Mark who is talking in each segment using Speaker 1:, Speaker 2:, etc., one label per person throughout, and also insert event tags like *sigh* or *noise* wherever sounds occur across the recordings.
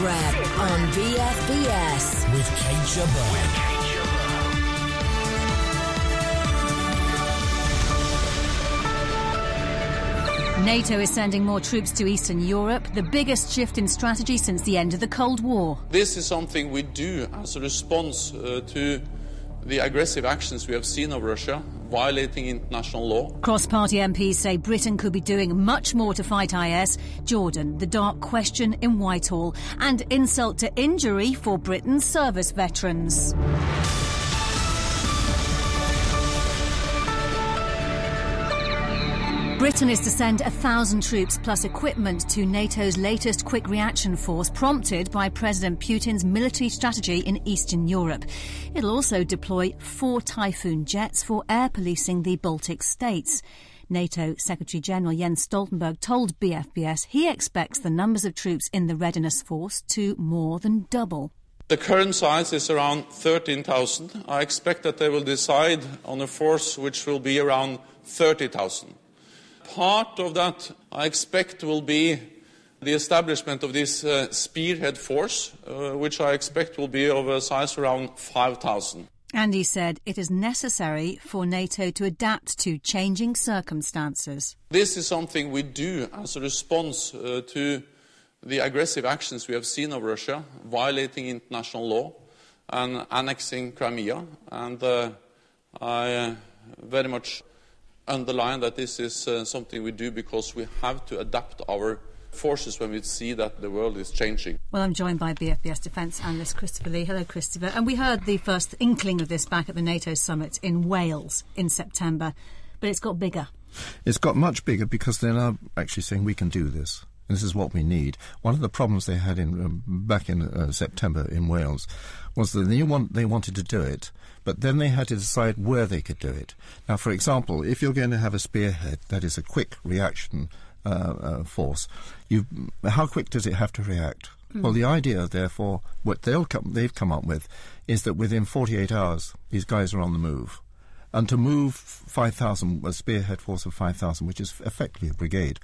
Speaker 1: This on BFBS
Speaker 2: with Kate Jabbar.
Speaker 3: NATO is sending more troops to Eastern Europe, the biggest shift in strategy since the end of the Cold War.
Speaker 4: This is something we do as a response uh, to the aggressive actions we have seen of Russia, violating international law.
Speaker 3: Cross party MPs say Britain could be doing much more to fight IS. Jordan, the dark question in Whitehall, and insult to injury for Britain's service veterans. Britain is to send a thousand troops plus equipment to NATO's latest quick reaction force, prompted by President Putin's military strategy in Eastern Europe. It'll also deploy four Typhoon jets for air policing the Baltic states. NATO Secretary General Jens Stoltenberg told BFBS he expects the numbers of troops in the readiness force to more than double.
Speaker 4: The current size is around 13,000. I expect that they will decide on a force which will be around 30,000 part of that, I expect, will be the establishment of this uh, spearhead force, uh, which I expect will be of a size around 5,000.
Speaker 3: And he said it is necessary for NATO to adapt to changing circumstances.
Speaker 4: This is something we do as a response uh, to the aggressive actions we have seen of Russia, violating international law and annexing Crimea. And uh, I uh, very much underline that this is uh, something we do because we have to adapt our forces when we see that the world is changing.
Speaker 3: Well, I'm joined by BFBS defence analyst Christopher Lee. Hello, Christopher. And we heard the first inkling of this back at the NATO summit in Wales in September, but it's got bigger.
Speaker 5: It's got much bigger because they're now actually saying we can do this. This is what we need. One of the problems they had in um, back in uh, September in Wales was that they want they wanted to do it, but then they had to decide where they could do it. Now, for example, if you're going to have a spearhead, that is a quick reaction uh, uh, force, you how quick does it have to react? Mm. Well, the idea, therefore, what they'll come, they've come up with is that within 48 hours, these guys are on the move. And to move 5,000, a spearhead force of 5,000, which is effectively a brigade,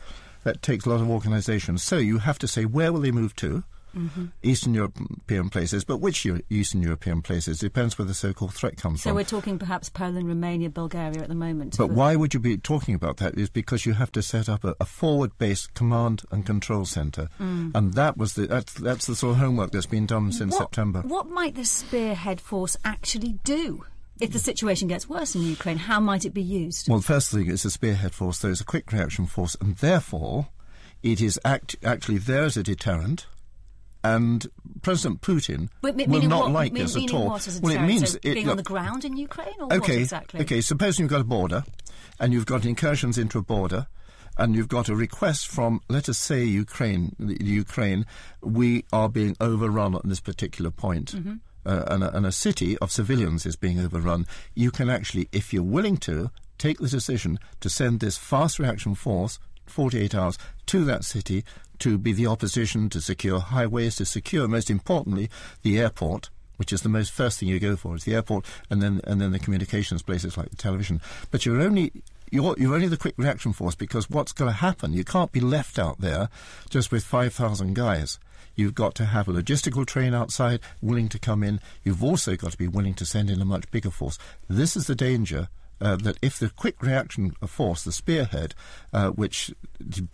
Speaker 5: that takes a lot of organisation. So you have to say where will they move to? Mm-hmm. Eastern European places, but which Eastern European places depends where the so-called threat comes
Speaker 3: so
Speaker 5: from.
Speaker 3: So we're talking perhaps Poland, Romania, Bulgaria at the moment.
Speaker 5: But why would you be talking about that? Is because you have to set up a, a forward-based command and control centre, mm. and that was the that's, that's the sort of homework that's been done since
Speaker 3: what,
Speaker 5: September.
Speaker 3: What might the spearhead force actually do? If the situation gets worse in Ukraine, how might it be used?
Speaker 5: Well, the first thing is a spearhead force. There is a quick reaction force, and therefore it is act- actually there as a deterrent. And President Putin
Speaker 3: but,
Speaker 5: will not
Speaker 3: what,
Speaker 5: like
Speaker 3: mean,
Speaker 5: this at all.
Speaker 3: well,
Speaker 5: it means
Speaker 3: so
Speaker 5: it,
Speaker 3: being on the ground in Ukraine, or
Speaker 5: okay,
Speaker 3: exactly?
Speaker 5: Okay, suppose you've got a border, and you've got incursions into a border, and you've got a request from, let us say, Ukraine. Ukraine, we are being overrun on this particular point. Mm-hmm uh, and, a, and a city of civilians is being overrun, you can actually, if you're willing to, take the decision to send this fast reaction force 48 hours to that city to be the opposition, to secure highways, to secure, most importantly, the airport, which is the most first thing you go for, is the airport, and then and then the communications places like the television. But you're only you're, you're only the quick reaction force because what's going to happen? You can't be left out there just with 5,000 guys. You've got to have a logistical train outside willing to come in. You've also got to be willing to send in a much bigger force. This is the danger uh, that if the quick reaction force, the spearhead, uh, which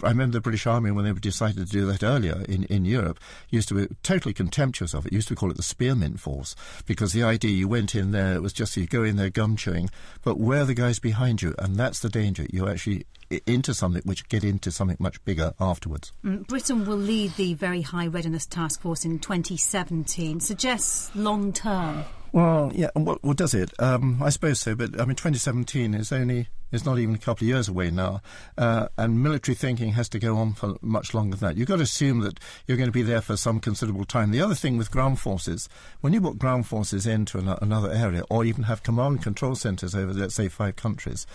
Speaker 5: I remember the British Army when they decided to do that earlier in, in Europe, used to be totally contemptuous of it. Used to call it the spearmint force because the idea you went in there it was just you go in there gum chewing, but where are the guys behind you? And that's the danger. You actually into something which get into something much bigger afterwards.
Speaker 3: Mm, Britain will lead the Very High Readiness Task Force in 2017. Suggests long term.
Speaker 5: Well, yeah, what, what does it? Um, I suppose so, but I mean, 2017 is only is not even a couple of years away now, uh, and military thinking has to go on for much longer than that. You've got to assume that you're going to be there for some considerable time. The other thing with ground forces, when you put ground forces into an, another area, or even have command and control centres over, let's say, five countries,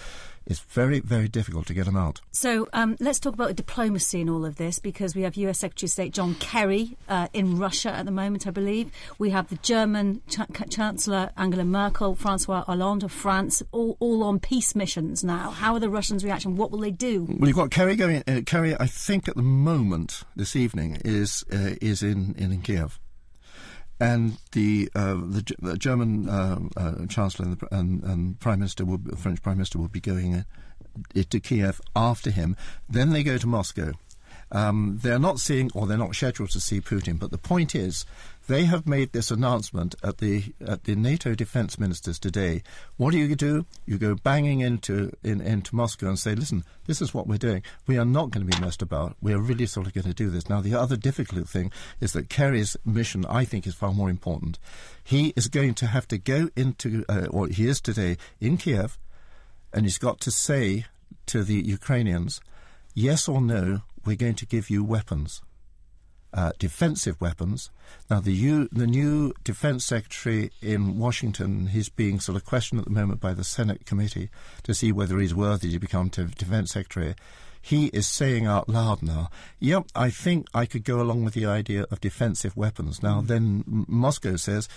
Speaker 5: it's very, very difficult to get them out.
Speaker 3: So um, let's talk about the diplomacy in all of this because we have US Secretary of State John Kerry uh, in Russia at the moment, I believe. We have the German Ch- Chancellor Angela Merkel, Francois Hollande of France, all, all on peace missions now. How are the Russians reacting? What will they do?
Speaker 5: Well, you've got Kerry going. Uh, Kerry, I think, at the moment this evening is uh, is in, in Kiev and the uh, the, the, German uh, uh, Chancellor and, the, and, and, Prime Minister, will, French Prime Minister, will be going to Kiev after him. Then they go to Moscow. Um, they're not seeing, or they're not scheduled to see Putin. But the point is, they have made this announcement at the at the NATO defense ministers today. What do you do? You go banging into in, into Moscow and say, "Listen, this is what we're doing. We are not going to be messed about. We are really sort of going to do this." Now, the other difficult thing is that Kerry's mission, I think, is far more important. He is going to have to go into, uh, or he is today in Kiev, and he's got to say to the Ukrainians, "Yes or no, we're going to give you weapons." uh, defensive weapons. Now, the, U, the new defense secretary in Washington, he's being sort of questioned at the moment by the Senate committee to see whether he's worthy to become defense secretary. He is saying out loud now, yep, I think I could go along with the idea of defensive weapons. Now, mm. then Moscow says,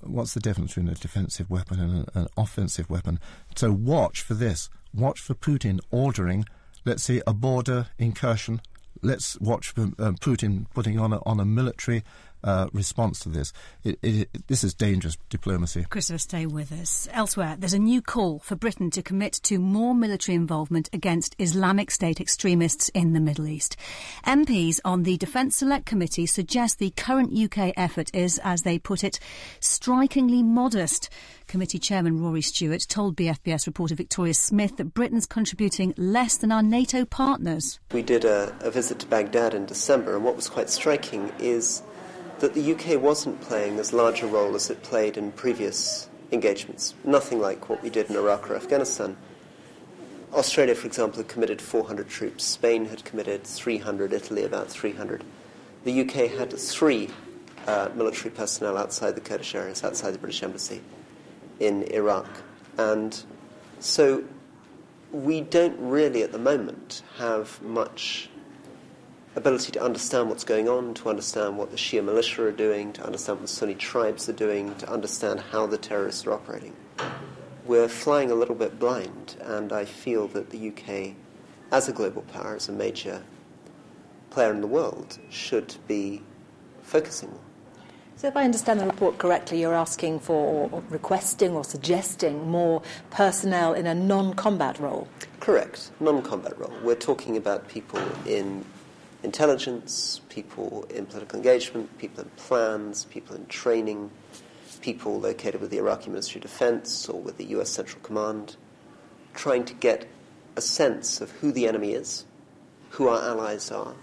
Speaker 5: what's the difference between a defensive weapon and an offensive weapon? So watch for this. Watch for Putin ordering, let's say, a border incursion. Let's watch uh, Putin putting on a, on a military uh, response to this. It, it, it, this is dangerous diplomacy.
Speaker 3: Christopher, stay with us. Elsewhere, there's a new call for Britain to commit to more military involvement against Islamic State extremists in the Middle East. MPs on the Defence Select Committee suggest the current UK effort is, as they put it, strikingly modest. Committee Chairman Rory Stewart told BFBS reporter Victoria Smith that Britain's contributing less than our NATO partners.
Speaker 2: We did a, a visit to Baghdad in December, and what was quite striking is that the UK wasn't playing as large a role as it played in previous engagements. Nothing like what we did in Iraq or Afghanistan. Australia, for example, had committed 400 troops. Spain had committed 300. Italy about 300. The UK had three uh, military personnel outside the Kurdish areas, outside the British Embassy in Iraq. And so we don't really, at the moment, have much ability to understand what's going on, to understand what the Shia militia are doing, to understand what the Sunni tribes are doing, to understand how the terrorists are operating. We're flying a little bit blind, and I feel that the UK, as a global power, as a major player in the world, should be focusing more.
Speaker 6: So, if I understand the report correctly, you're asking for, or requesting, or suggesting more personnel in a non combat role?
Speaker 2: Correct, non combat role. We're talking about people in intelligence, people in political engagement, people in plans, people in training, people located with the Iraqi Ministry of Defense or with the US Central Command, trying to get a sense of who the enemy is, who our allies are,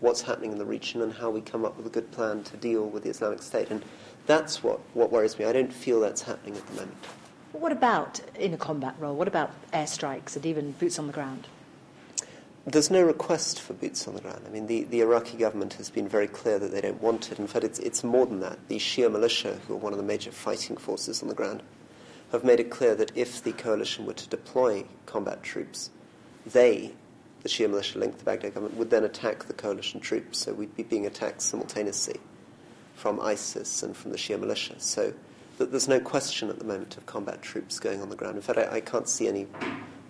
Speaker 2: what's happening in the region, and how we come up with a good plan to deal with the Islamic State. And that's what, what worries me. I don't feel that's happening at the moment.
Speaker 6: What about in a combat role? What about airstrikes and even boots on the ground?
Speaker 2: There's no request for boots on the ground. I mean, the, the Iraqi government has been very clear that they don't want it. In fact, it's, it's more than that. The Shia militia, who are one of the major fighting forces on the ground, have made it clear that if the coalition were to deploy combat troops, they, the Shia militia linked to the Baghdad government, would then attack the coalition troops. So we'd be being attacked simultaneously from ISIS and from the Shia militia. So there's no question at the moment of combat troops going on the ground. In fact, I, I can't see any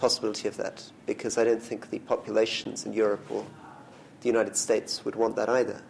Speaker 2: possibility of that because I don't think the populations in Europe or the United States would want that either.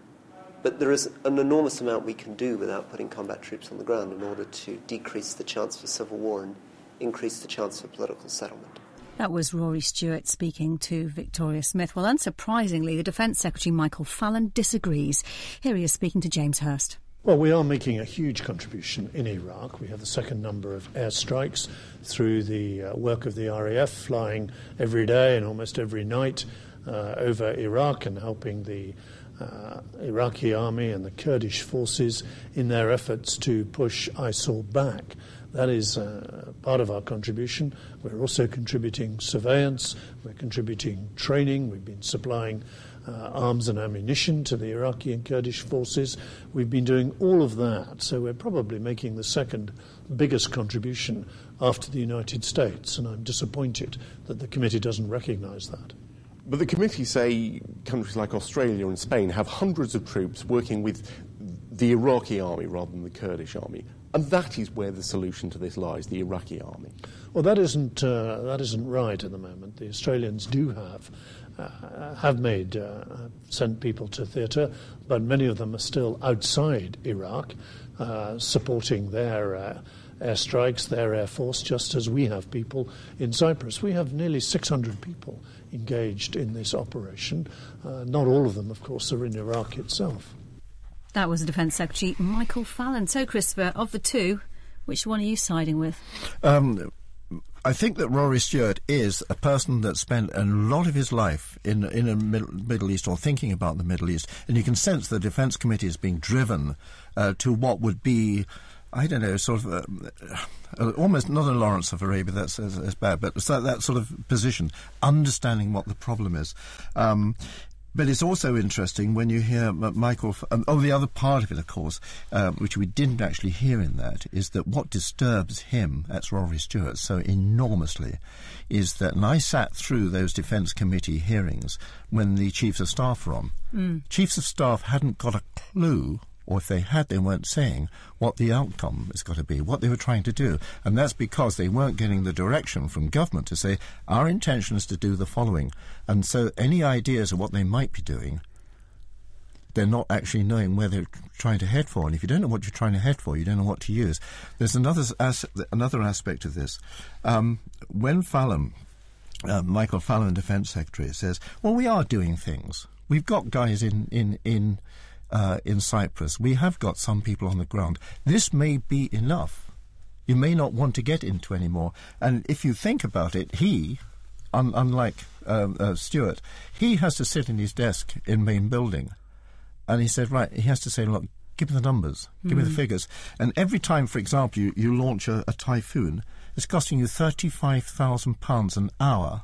Speaker 2: But there is an enormous amount we can do without putting combat troops on the ground in order to decrease the chance for civil war and increase the chance for political settlement.
Speaker 3: That was Rory Stewart speaking to Victoria Smith. Well, unsurprisingly, the Defence Secretary Michael Fallon disagrees. Here he is speaking to James Hurst.
Speaker 7: Well, we are making a huge contribution in Iraq. We have the second number of airstrikes through the uh, work of the RAF, flying every day and almost every night uh, over Iraq and helping the uh, Iraqi army and the Kurdish forces in their efforts to push ISIL back. That is uh, part of our contribution. We're also contributing surveillance, we're contributing training, we've been supplying uh, arms and ammunition to the Iraqi and Kurdish forces. We've been doing all of that, so we're probably making the second biggest contribution after the United States, and I'm disappointed that the committee doesn't recognise that.
Speaker 8: But the committee say countries like Australia and Spain have hundreds of troops working with the Iraqi army rather than the Kurdish army. And that is where the solution to this lies, the Iraqi army.
Speaker 7: Well, that isn't, uh, that isn't right at the moment. The Australians do have, uh, have made, uh, sent people to theatre, but many of them are still outside Iraq, uh, supporting their uh, airstrikes, their air force, just as we have people in Cyprus. We have nearly 600 people engaged in this operation. Uh, not all of them, of course, are in Iraq itself.
Speaker 3: That was the Defence Secretary Michael Fallon. So, Christopher, of the two, which one are you siding with?
Speaker 5: Um, I think that Rory Stewart is a person that spent a lot of his life in in a Middle, East or thinking about the Middle East, and you can sense the Defence Committee is being driven uh, to what would be. I don't know, sort of, uh, uh, almost not a Lawrence of Arabia. That's as, as bad, but that, that sort of position, understanding what the problem is. Um, but it's also interesting when you hear Michael. Um, oh, the other part of it, of course, uh, which we didn't actually hear in that, is that what disturbs him, that's Rory Stewart, so enormously, is that, and I sat through those Defence Committee hearings when the Chiefs of Staff were on. Mm. Chiefs of Staff hadn't got a clue or if they had, they weren't saying what the outcome is going to be, what they were trying to do. And that's because they weren't getting the direction from government to say, our intention is to do the following. And so any ideas of what they might be doing, they're not actually knowing where they're trying to head for. And if you don't know what you're trying to head for, you don't know what to use. There's another, as- another aspect of this. Um, when Fallon, uh, Michael Fallon, Defence Secretary, says, well, we are doing things. We've got guys in, in, in uh, in Cyprus. We have got some people on the ground. This may be enough. You may not want to get into any more. And if you think about it, he, un- unlike um, uh, Stewart, he has to sit in his desk in main building. And he said, right, he has to say, look, give me the numbers, give mm. me the hmm. figures. And every time, for example, you, you launch a, a typhoon, it's costing you £35,000 an hour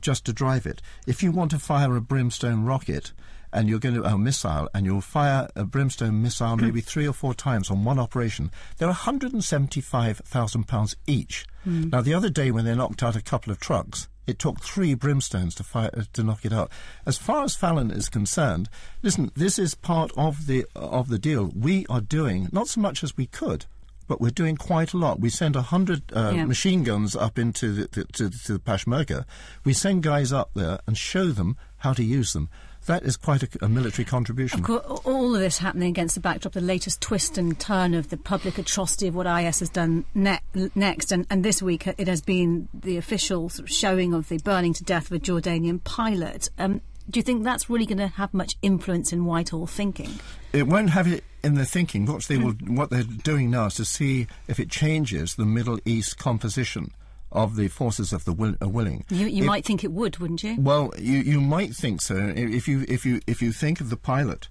Speaker 5: just to drive it. If you want to fire a brimstone rocket, and you're going to a missile, and you'll fire a brimstone missile *clears throat* maybe three or four times on one operation. They're 175,000 pounds each. Mm. Now, the other day when they knocked out a couple of trucks, it took three brimstones to fire, uh, to knock it out. As far as Fallon is concerned, listen, this is part of the of the deal. We are doing not so much as we could, but we're doing quite a lot. We send a hundred uh, yeah. machine guns up into the, the, to, to the Peshmerga. We send guys up there and show them how to use them. That is quite a, a, military contribution.
Speaker 3: Of course, all of this happening against the backdrop, the latest twist and turn of the public atrocity of what IS has done ne- next. And, and, this week it has been the official sort of showing of the burning to death of a Jordanian pilot. Um, do you think that's really going to have much influence in Whitehall thinking?
Speaker 5: It won't have it in their thinking. What they will, what they're doing now is to see if it changes the Middle East composition of the forces of the will, uh, willing.
Speaker 3: You, you might think it would, wouldn't you?
Speaker 5: Well, you, you might think so. If you if you if you think of the pilot.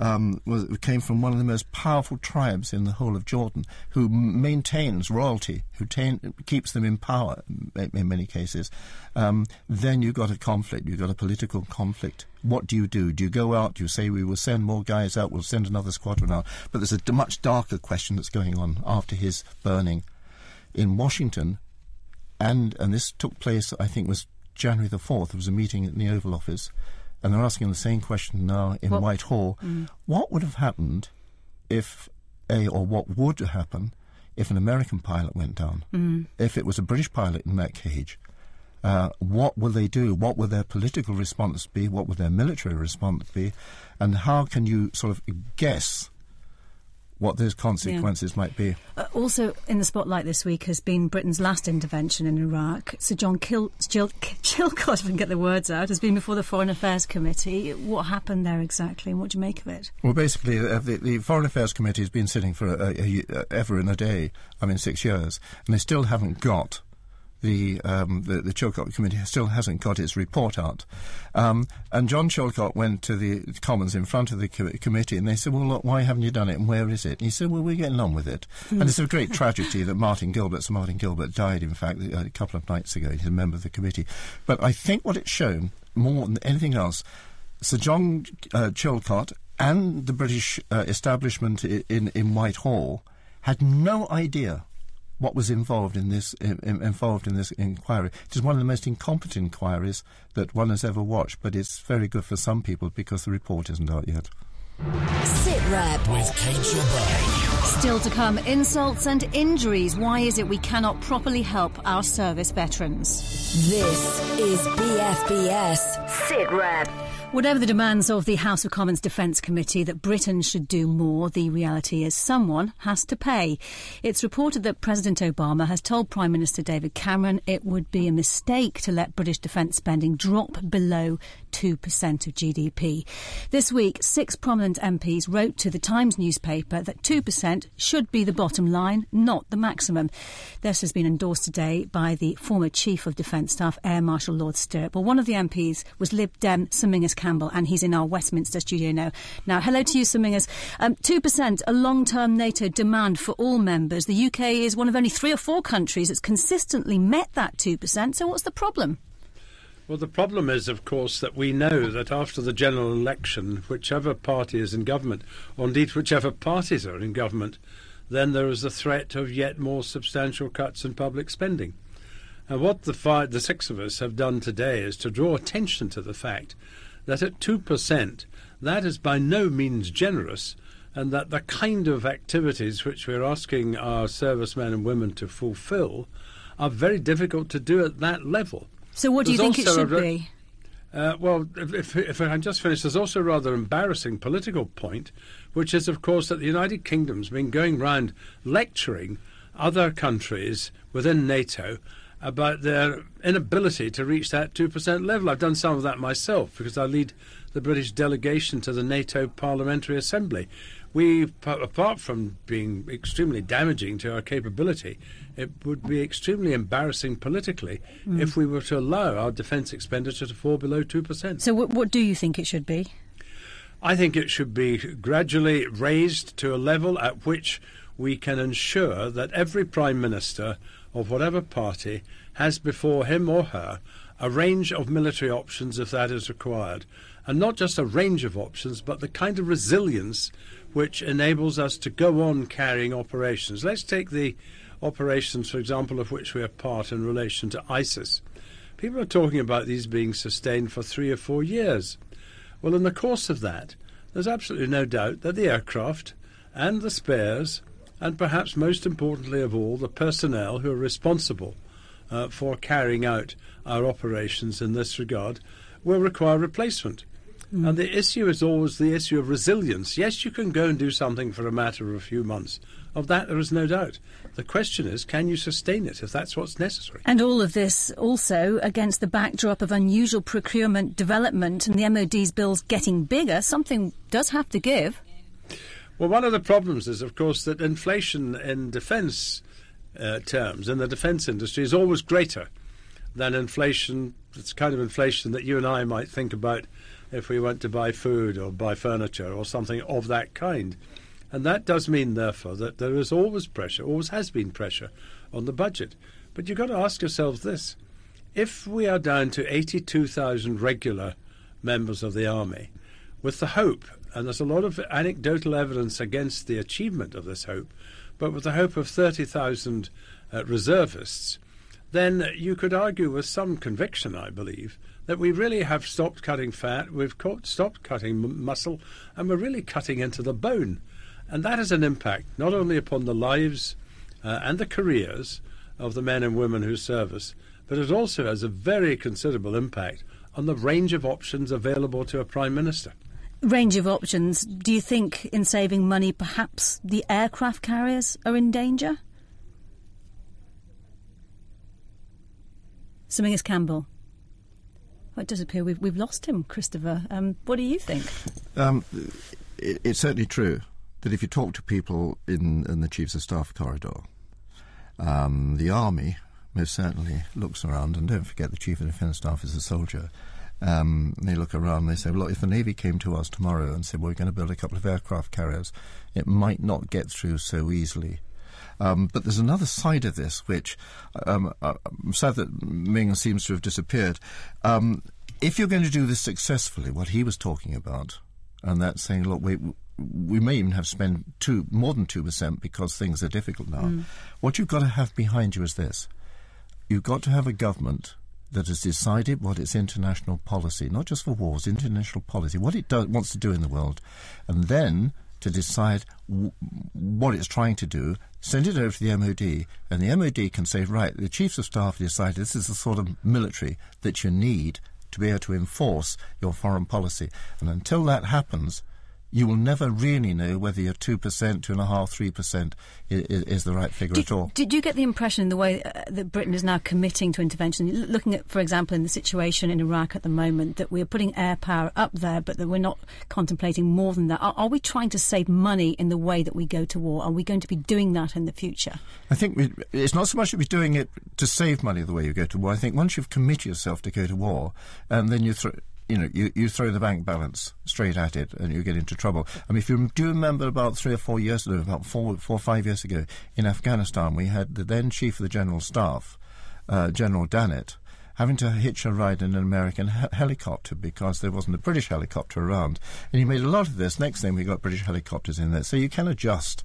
Speaker 5: Um, was, came from one of the most powerful tribes in the whole of Jordan, who maintains royalty, who tain, keeps them in power in many cases. Um, then you've got a conflict. You've got a political conflict. What do you do? Do you go out? Do you say we will send more guys out? We'll send another squadron out. But there's a much darker question that's going on after his burning in Washington and and this took place, I think, was January the fourth. There was a meeting in the Oval Office, and they're asking the same question now in what? Whitehall. Mm. What would have happened if a or what would happen if an American pilot went down? Mm. If it was a British pilot in that cage? Uh, what will they do? What will their political response be? What will their military response be? And how can you sort of guess what those consequences yeah. might be.
Speaker 3: Uh, also in the spotlight this week has been Britain's last intervention in Iraq. Sir John Kil- Chil- Chilcot, if I can get the words out, has been before the Foreign Affairs Committee. What happened there exactly, and what do you make of it?
Speaker 5: Well, basically, uh, the, the, Foreign Affairs Committee has been sitting for a, a, a, ever and a day, I mean, six years, and they still haven't got the, um, the, the Chilcot Committee still hasn't got its report out. Um, and John Chilcot went to the Commons in front of the co- committee and they said, well, look, why haven't you done it and where is it? And he said, well, we're getting on with it. Mm. And it's a great tragedy that Martin Gilbert, Sir Martin Gilbert, died, in fact, a couple of nights ago. He's a member of the committee. But I think what it's shown, more than anything else, Sir John uh, Chilcot and the British uh, establishment in, in Whitehall had no idea what was involved in this in, involved in this inquiry. It is one of the most incompetent inquiries that one has ever watched, but it's very good for some people because the report isn't out yet.
Speaker 1: Sit Rep with Kate Jabbar.
Speaker 3: Still to come, insults and injuries. Why is it we cannot properly help our service veterans?
Speaker 1: This is BFBS Sit Rep.
Speaker 3: Whatever the demands of the House of Commons Defence Committee that Britain should do more, the reality is someone has to pay. It's reported that President Obama has told Prime Minister David Cameron it would be a mistake to let British defence spending drop below 2% of GDP. This week, six prominent MPs wrote to the Times newspaper that 2% should be the bottom line, not the maximum. This has been endorsed today by the former Chief of Defence Staff, Air Marshal Lord Stirrup. Well, one of the MPs was Lib Dem Sir Menzies Campbell, and he's in our Westminster studio now. Now, hello to you, Sir Um, 2%, a long term NATO demand for all members. The UK is one of only three or four countries that's consistently met that 2%. So, what's the problem?
Speaker 9: Well, the problem is, of course, that we know that after the general election, whichever party is in government, or indeed whichever parties are in government, then there is a threat of yet more substantial cuts in public spending. And what the, five, the six of us have done today is to draw attention to the fact that at 2%, that is by no means generous, and that the kind of activities which we're asking our servicemen and women to fulfill are very difficult to do at that level.
Speaker 3: So, what do you think it should be?
Speaker 9: Uh, well, if, if, I'm just finished, there's also a rather embarrassing political point, which is, of course, that the United Kingdom's been going round lecturing other countries within NATO about their inability to reach that 2% level. I've done some of that myself because I lead the British delegation to the NATO Parliamentary Assembly. We, apart from being extremely damaging to our capability, it would be extremely embarrassing politically mm. if we were to allow our defence expenditure to fall below 2%.
Speaker 3: So, what, what do you think it should be?
Speaker 9: I think it should be gradually raised to a level at which we can ensure that every Prime Minister of whatever party has before him or her a range of military options if that is required. And not just a range of options, but the kind of resilience which enables us to go on carrying operations. Let's take the operations, for example, of which we are part in relation to ISIS. People are talking about these being sustained for three or four years. Well, in the course of that, there's absolutely no doubt that the aircraft and the spares and perhaps most importantly of all, the personnel who are responsible uh, for carrying out our operations in this regard will require replacement. Mm. And the issue is always the issue of resilience. Yes, you can go and do something for a matter of a few months. Of that, there is no doubt. The question is, can you sustain it if that's what's necessary?
Speaker 3: And all of this also against the backdrop of unusual procurement development and the MOD's bills getting bigger. Something does have to give.
Speaker 9: Well, one of the problems is, of course, that inflation in defence uh, terms in the defence industry is always greater than inflation. It's kind of inflation that you and I might think about if we went to buy food or buy furniture or something of that kind. And that does mean, therefore, that there is always pressure, always has been pressure on the budget. But you've got to ask yourselves this if we are down to 82,000 regular members of the army, with the hope and there's a lot of anecdotal evidence against the achievement of this hope, but with the hope of 30,000 uh, reservists, then you could argue with some conviction, I believe, that we really have stopped cutting fat, we've stopped cutting muscle, and we're really cutting into the bone. And that has an impact not only upon the lives uh, and the careers of the men and women who serve us, but it also has a very considerable impact on the range of options available to a Prime Minister
Speaker 3: range of options, do you think in saving money perhaps the aircraft carriers are in danger? Sir Menzies Campbell. Well, it does appear we've, we've lost him, Christopher. Um, what do you think? Um,
Speaker 5: it, it's certainly true that if you talk to people in, in the Chiefs of Staff corridor, um, the Army most certainly looks around, and don't forget the Chief of Defence Staff is a soldier, um, they look around and they say, well, look, if the Navy came to us tomorrow and said, well, we're going to build a couple of aircraft carriers, it might not get through so easily. Um, but there's another side of this which um, uh, I'm sad that Ming seems to have disappeared. Um, if you're going to do this successfully, what he was talking about, and that's saying, look, we we may even have to spend two more than two percent because things are difficult now. Mm. What you've got to have behind you is this: you've got to have a government that has decided what its international policy, not just for wars, international policy, what it do, wants to do in the world, and then to decide w- what it's trying to do, send it over to the MOD, and the MOD can say, right, the chiefs of staff decided this is the sort of military that you need to be able to enforce your foreign policy. And until that happens, you will never really know whether your 2%, 2.5%, 3% is, is the right figure
Speaker 3: did,
Speaker 5: at all.
Speaker 3: Did you get the impression in the way uh, that Britain is now committing to intervention, looking at, for example, in the situation in Iraq at the moment, that we are putting air power up there, but that we're not contemplating more than that? Are, are we trying to save money in the way that we go to war? Are we going to be doing that in the future?
Speaker 5: I think we, it's not so much that we're doing it to save money the way you go to war. I think once you've committed yourself to go to war, and then you throw you know, you, you throw the bank balance straight at it and you get into trouble. I mean, if you do remember about three or four years ago, about four, four or five years ago, in Afghanistan, we had the then Chief of the General Staff, uh, General Dannatt, having to hitch a ride in an American he- helicopter because there wasn't a British helicopter around. And he made a lot of this. Next thing, we got British helicopters in there. So you can adjust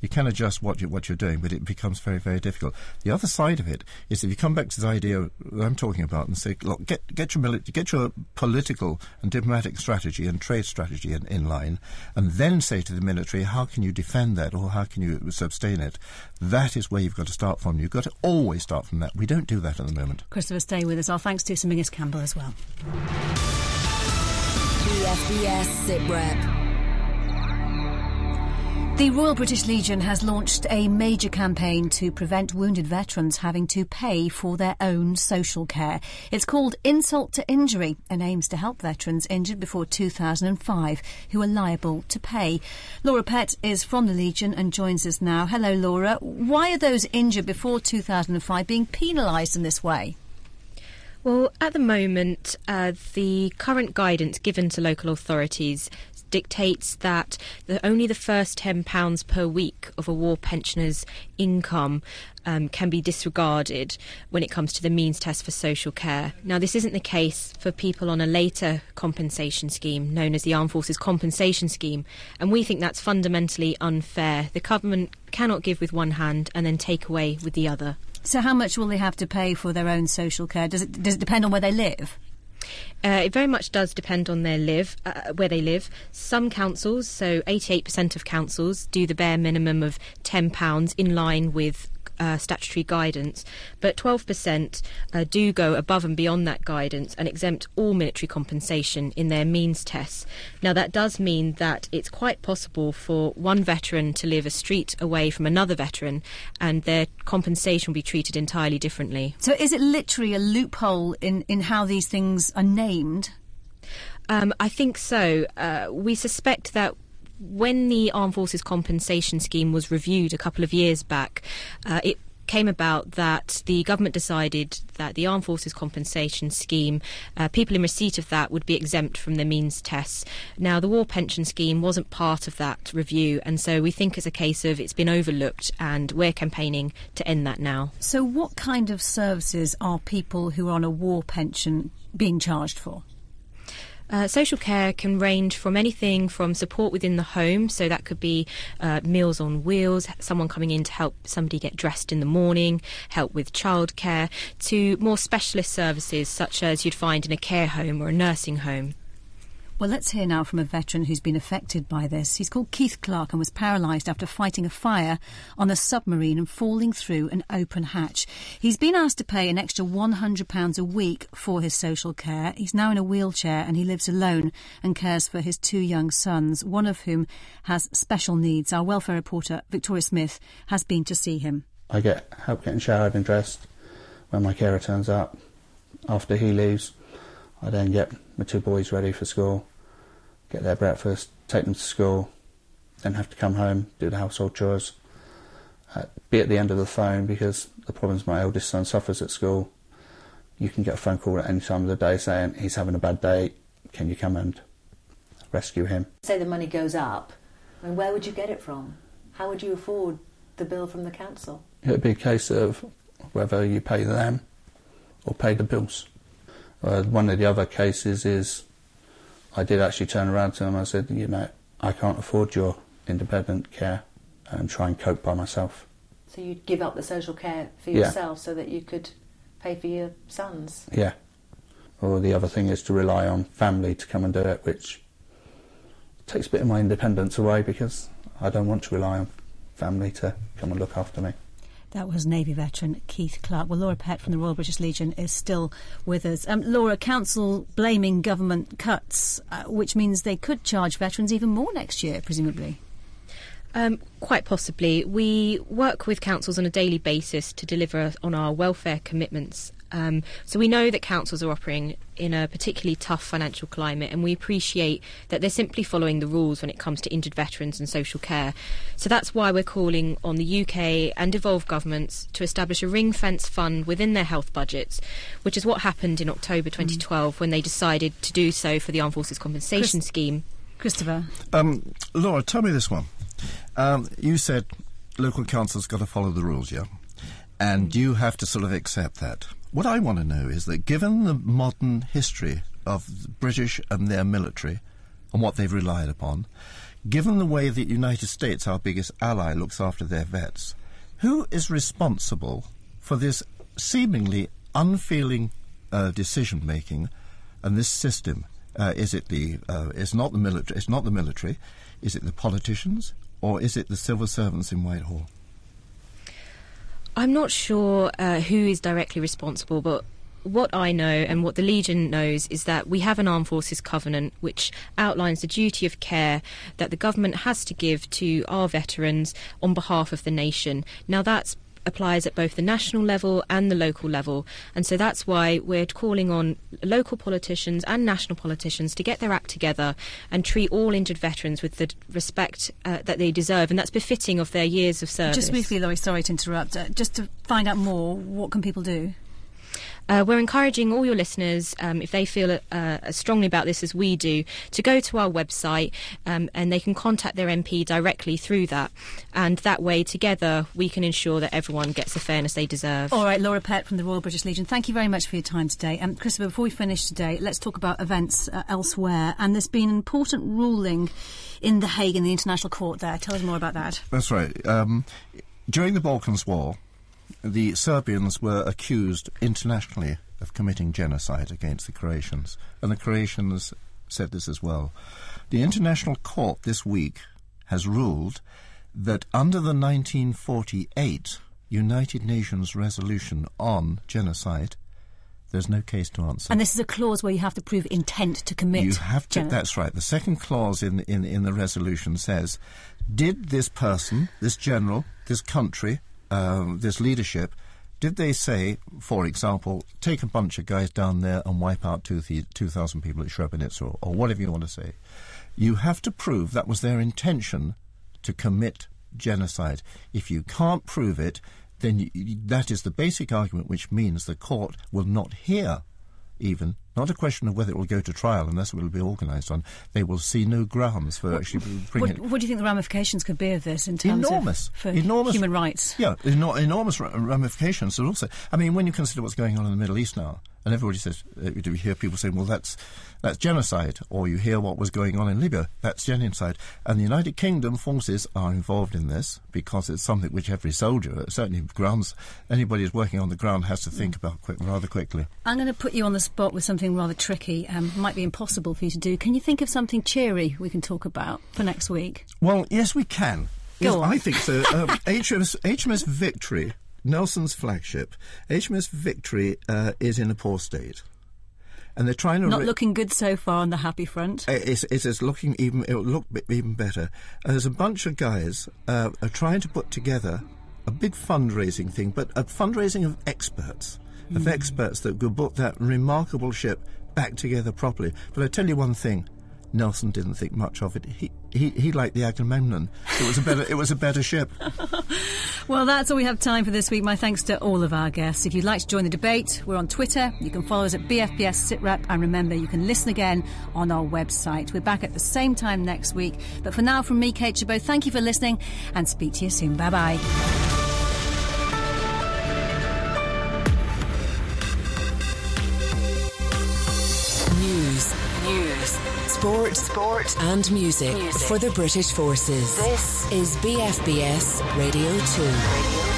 Speaker 5: you can adjust what you what you're doing, but it becomes very very difficult. The other side of it is if you come back to the idea that I'm talking about and say, look, get get your mili- get your political and diplomatic strategy and trade strategy in, in line, and then say to the military, how can you defend that or how can you sustain it? That is where you've got to start from. You've got to always start from that. We don't do that at the moment.
Speaker 3: Christopher, stay with us. Our thanks to Sir Menzies Campbell as well.
Speaker 1: BFBS SITREP.
Speaker 3: The Royal British Legion has launched a major campaign to prevent wounded veterans having to pay for their own social care. It's called Insult to Injury and aims to help veterans injured before 2005 who are liable to pay. Laura Pett is from the Legion and joins us now. Hello, Laura. Why are those injured before 2005 being penalised in this way?
Speaker 10: Well, at the moment, uh, the current guidance given to local authorities dictates that the, only the first £10 per week of a war pensioner's income um, can be disregarded when it comes to the means test for social care. Now, this isn't the case for people on a later compensation scheme known as the Armed Forces Compensation Scheme, and we think that's fundamentally unfair. The government cannot give with one hand and then take away with the other.
Speaker 3: So, how much will they have to pay for their own social care? Does it, does it depend on where they live?
Speaker 10: Uh, it very much does depend on their live, uh, where they live. Some councils, so 88% of councils, do the bare minimum of £10 in line with uh, statutory guidance, but 12% uh, do go above and beyond that guidance and exempt all military compensation in their means tests. Now, that does mean that it's quite possible for one veteran to live a street away from another veteran and their compensation will be treated entirely differently.
Speaker 3: So, is it literally a loophole in, in how these things are named?
Speaker 10: Um, I think so. Uh, we suspect that when the Armed Forces Compensation Scheme was reviewed a couple of years back, uh, it came about that the government decided that the Armed Forces Compensation Scheme, uh, people in receipt of that would be exempt from the means tests. Now, the War Pension Scheme wasn't part of that review, and so we think it's a case of it's been overlooked, and we're campaigning to end that now.
Speaker 3: So, what kind of services are people who are on a war pension being charged for?
Speaker 10: Uh, social care can range from anything from support within the home, so that could be uh, meals on wheels, someone coming in to help somebody get dressed in the morning, help with childcare, to more specialist services such as you'd find in a care home or a nursing home.
Speaker 3: Well, let's hear now from a veteran who's been affected by this. He's called Keith Clark and was paralysed after fighting a fire on a submarine and falling through an open hatch. He's been asked to pay an extra £100 a week for his social care. He's now in a wheelchair and he lives alone and cares for his two young sons, one of whom has special needs. Our welfare reporter, Victoria Smith, has been to see him.
Speaker 11: I get help getting showered and dressed when my carer turns up. After he leaves, I then get my two boys ready for school, get their breakfast, take them to school, then have to come home, do the household chores, uh, be at the end of the phone because the problems my eldest son suffers at school. You can get a phone call at any time of the day saying he's having a bad day, can you come and rescue him?
Speaker 6: Say the money goes up, and where would you get it from? How would you afford the bill from the council?
Speaker 11: It would be a case of whether you pay them or pay the bills Uh, one of the other cases is I did actually turn around to him. I said, you know, I can't afford your independent care and try and cope by myself.
Speaker 6: So you'd give up the social care for
Speaker 11: Yeah.
Speaker 6: yourself so that you could pay for your sons?
Speaker 11: Yeah. Or the other thing is to rely on family to come and do it, which takes a bit of my independence away because I don't want to rely on family to come and look after me.
Speaker 3: That was Navy veteran Keith Clark. Well, Laura Pett from the Royal British Legion is still with us. Um, Laura, Council blaming government cuts, uh, which means they could charge veterans even more next year, presumably.
Speaker 10: Um, quite possibly. We work with councils on a daily basis to deliver on our welfare commitments. Um, so we know that councils are operating in a particularly tough financial climate, and we appreciate that they're simply following the rules when it comes to injured veterans and social care. So that's why we're calling on the UK and devolved governments to establish a ring fence fund within their health budgets, which is what happened in October 2012 when they decided to do so for the Armed Forces Compensation
Speaker 3: Chris-
Speaker 10: Scheme.
Speaker 3: Christopher.
Speaker 5: Um, Laura, tell me this one. Um, you said local councils got to follow the rules, yeah? And you have to sort of accept that. What I want to know is that given the modern history of the British and their military and what they've relied upon, given the way that the United States, our biggest ally, looks after their vets, who is responsible for this seemingly unfeeling uh, decision making and this system? Uh, is it the? Uh, it's not the military. It's not the military. Is it the politicians or is it the civil servants in Whitehall?
Speaker 10: I'm not sure uh, who is directly responsible, but what I know and what the Legion knows is that we have an Armed Forces Covenant which outlines the duty of care that the government has to give to our veterans on behalf of the nation. Now that's applies at both the national level and the local level. And so that's why we're calling on local politicians and national politicians to get their act together and treat all injured veterans with the respect uh, that they deserve. And that's befitting of their years of service.
Speaker 3: Just briefly, Laurie, sorry to interrupt. Uh, just to find out more, what can people do?
Speaker 10: Uh, we're encouraging all your listeners, um, if they feel uh, as strongly about this as we do, to go to our website um, and they can contact their MP directly through that. And that way, together, we can ensure that everyone gets the fairness they deserve.
Speaker 3: All right, Laura Pett from the Royal British Legion, thank you very much for your time today. Um, Christopher, before we finish today, let's talk about events uh, elsewhere. And there's been an important ruling in The Hague in the International Court there. Tell us more about that.
Speaker 5: That's right. Um, during the Balkans War, the Serbians were accused internationally of committing genocide against the Croatians, and the Croatians said this as well. The International Court this week has ruled that under the 1948 United Nations resolution on genocide, there's no case to answer.
Speaker 3: And this is a clause where you have to prove intent to commit.
Speaker 5: You have to. That's right. The second clause in in in the resolution says, did this person, this general, this country, um, this leadership, did they say, for example, take a bunch of guys down there and wipe out 2,000 people at Srebrenica or, or whatever you want to say? You have to prove that was their intention to commit genocide. If you can't prove it, then you, that is the basic argument, which means the court will not hear even not a question of whether it will go to trial unless it will be organised on. They will see no grounds for actually bringing
Speaker 3: What,
Speaker 5: it.
Speaker 3: what do you think the ramifications could be of this in terms
Speaker 5: Enormous,
Speaker 3: of for
Speaker 5: enormous
Speaker 3: human rights?
Speaker 5: Yeah, eno- enormous ra- ramifications. And also, I mean, when you consider what's going on in the Middle East now, and everybody says, uh, you hear people saying, "Well, that's that's genocide," or you hear what was going on in Libya, that's genocide. And the United Kingdom forces are involved in this because it's something which every soldier, certainly grounds, anybody who's working on the ground, has to think about quick, rather quickly.
Speaker 3: I'm going to put you on the spot with something rather tricky. Um, might be impossible for you to do. Can you think of something cheery we can talk about for next week?
Speaker 5: Well, yes, we can.
Speaker 3: Go
Speaker 5: yes,
Speaker 3: on.
Speaker 5: I think so. *laughs* Um, HMS, HMS Victory, Nelson's flagship, HMS Victory uh, is in a poor state. And they're trying to.
Speaker 3: Not
Speaker 5: ri-
Speaker 3: looking good so far on the happy front.
Speaker 5: It's, it's, it's looking even. It'll look even better. Uh, There's a bunch of guys uh, are trying to put together a big fundraising thing, but a fundraising of experts, of
Speaker 3: Hmm.
Speaker 5: experts that could put that remarkable ship back together properly. But I tell you one thing. Nelson didn't think much of it. He, he, he liked the Agamemnon. It was a better it was a better ship. *laughs*
Speaker 3: Well, that's all we have time for this week. My thanks to all of our guests. If you'd like to join the debate, we're on Twitter. You can follow us at BFBS SitRep, and remember, you can listen again on our website. We're back at the same time next week. But for now, from me, Kate Chabot, thank you for listening, and speak to you soon. Bye bye.
Speaker 1: Sport, sport and music, music, for the British forces. This is BFBS Radio 2. Radio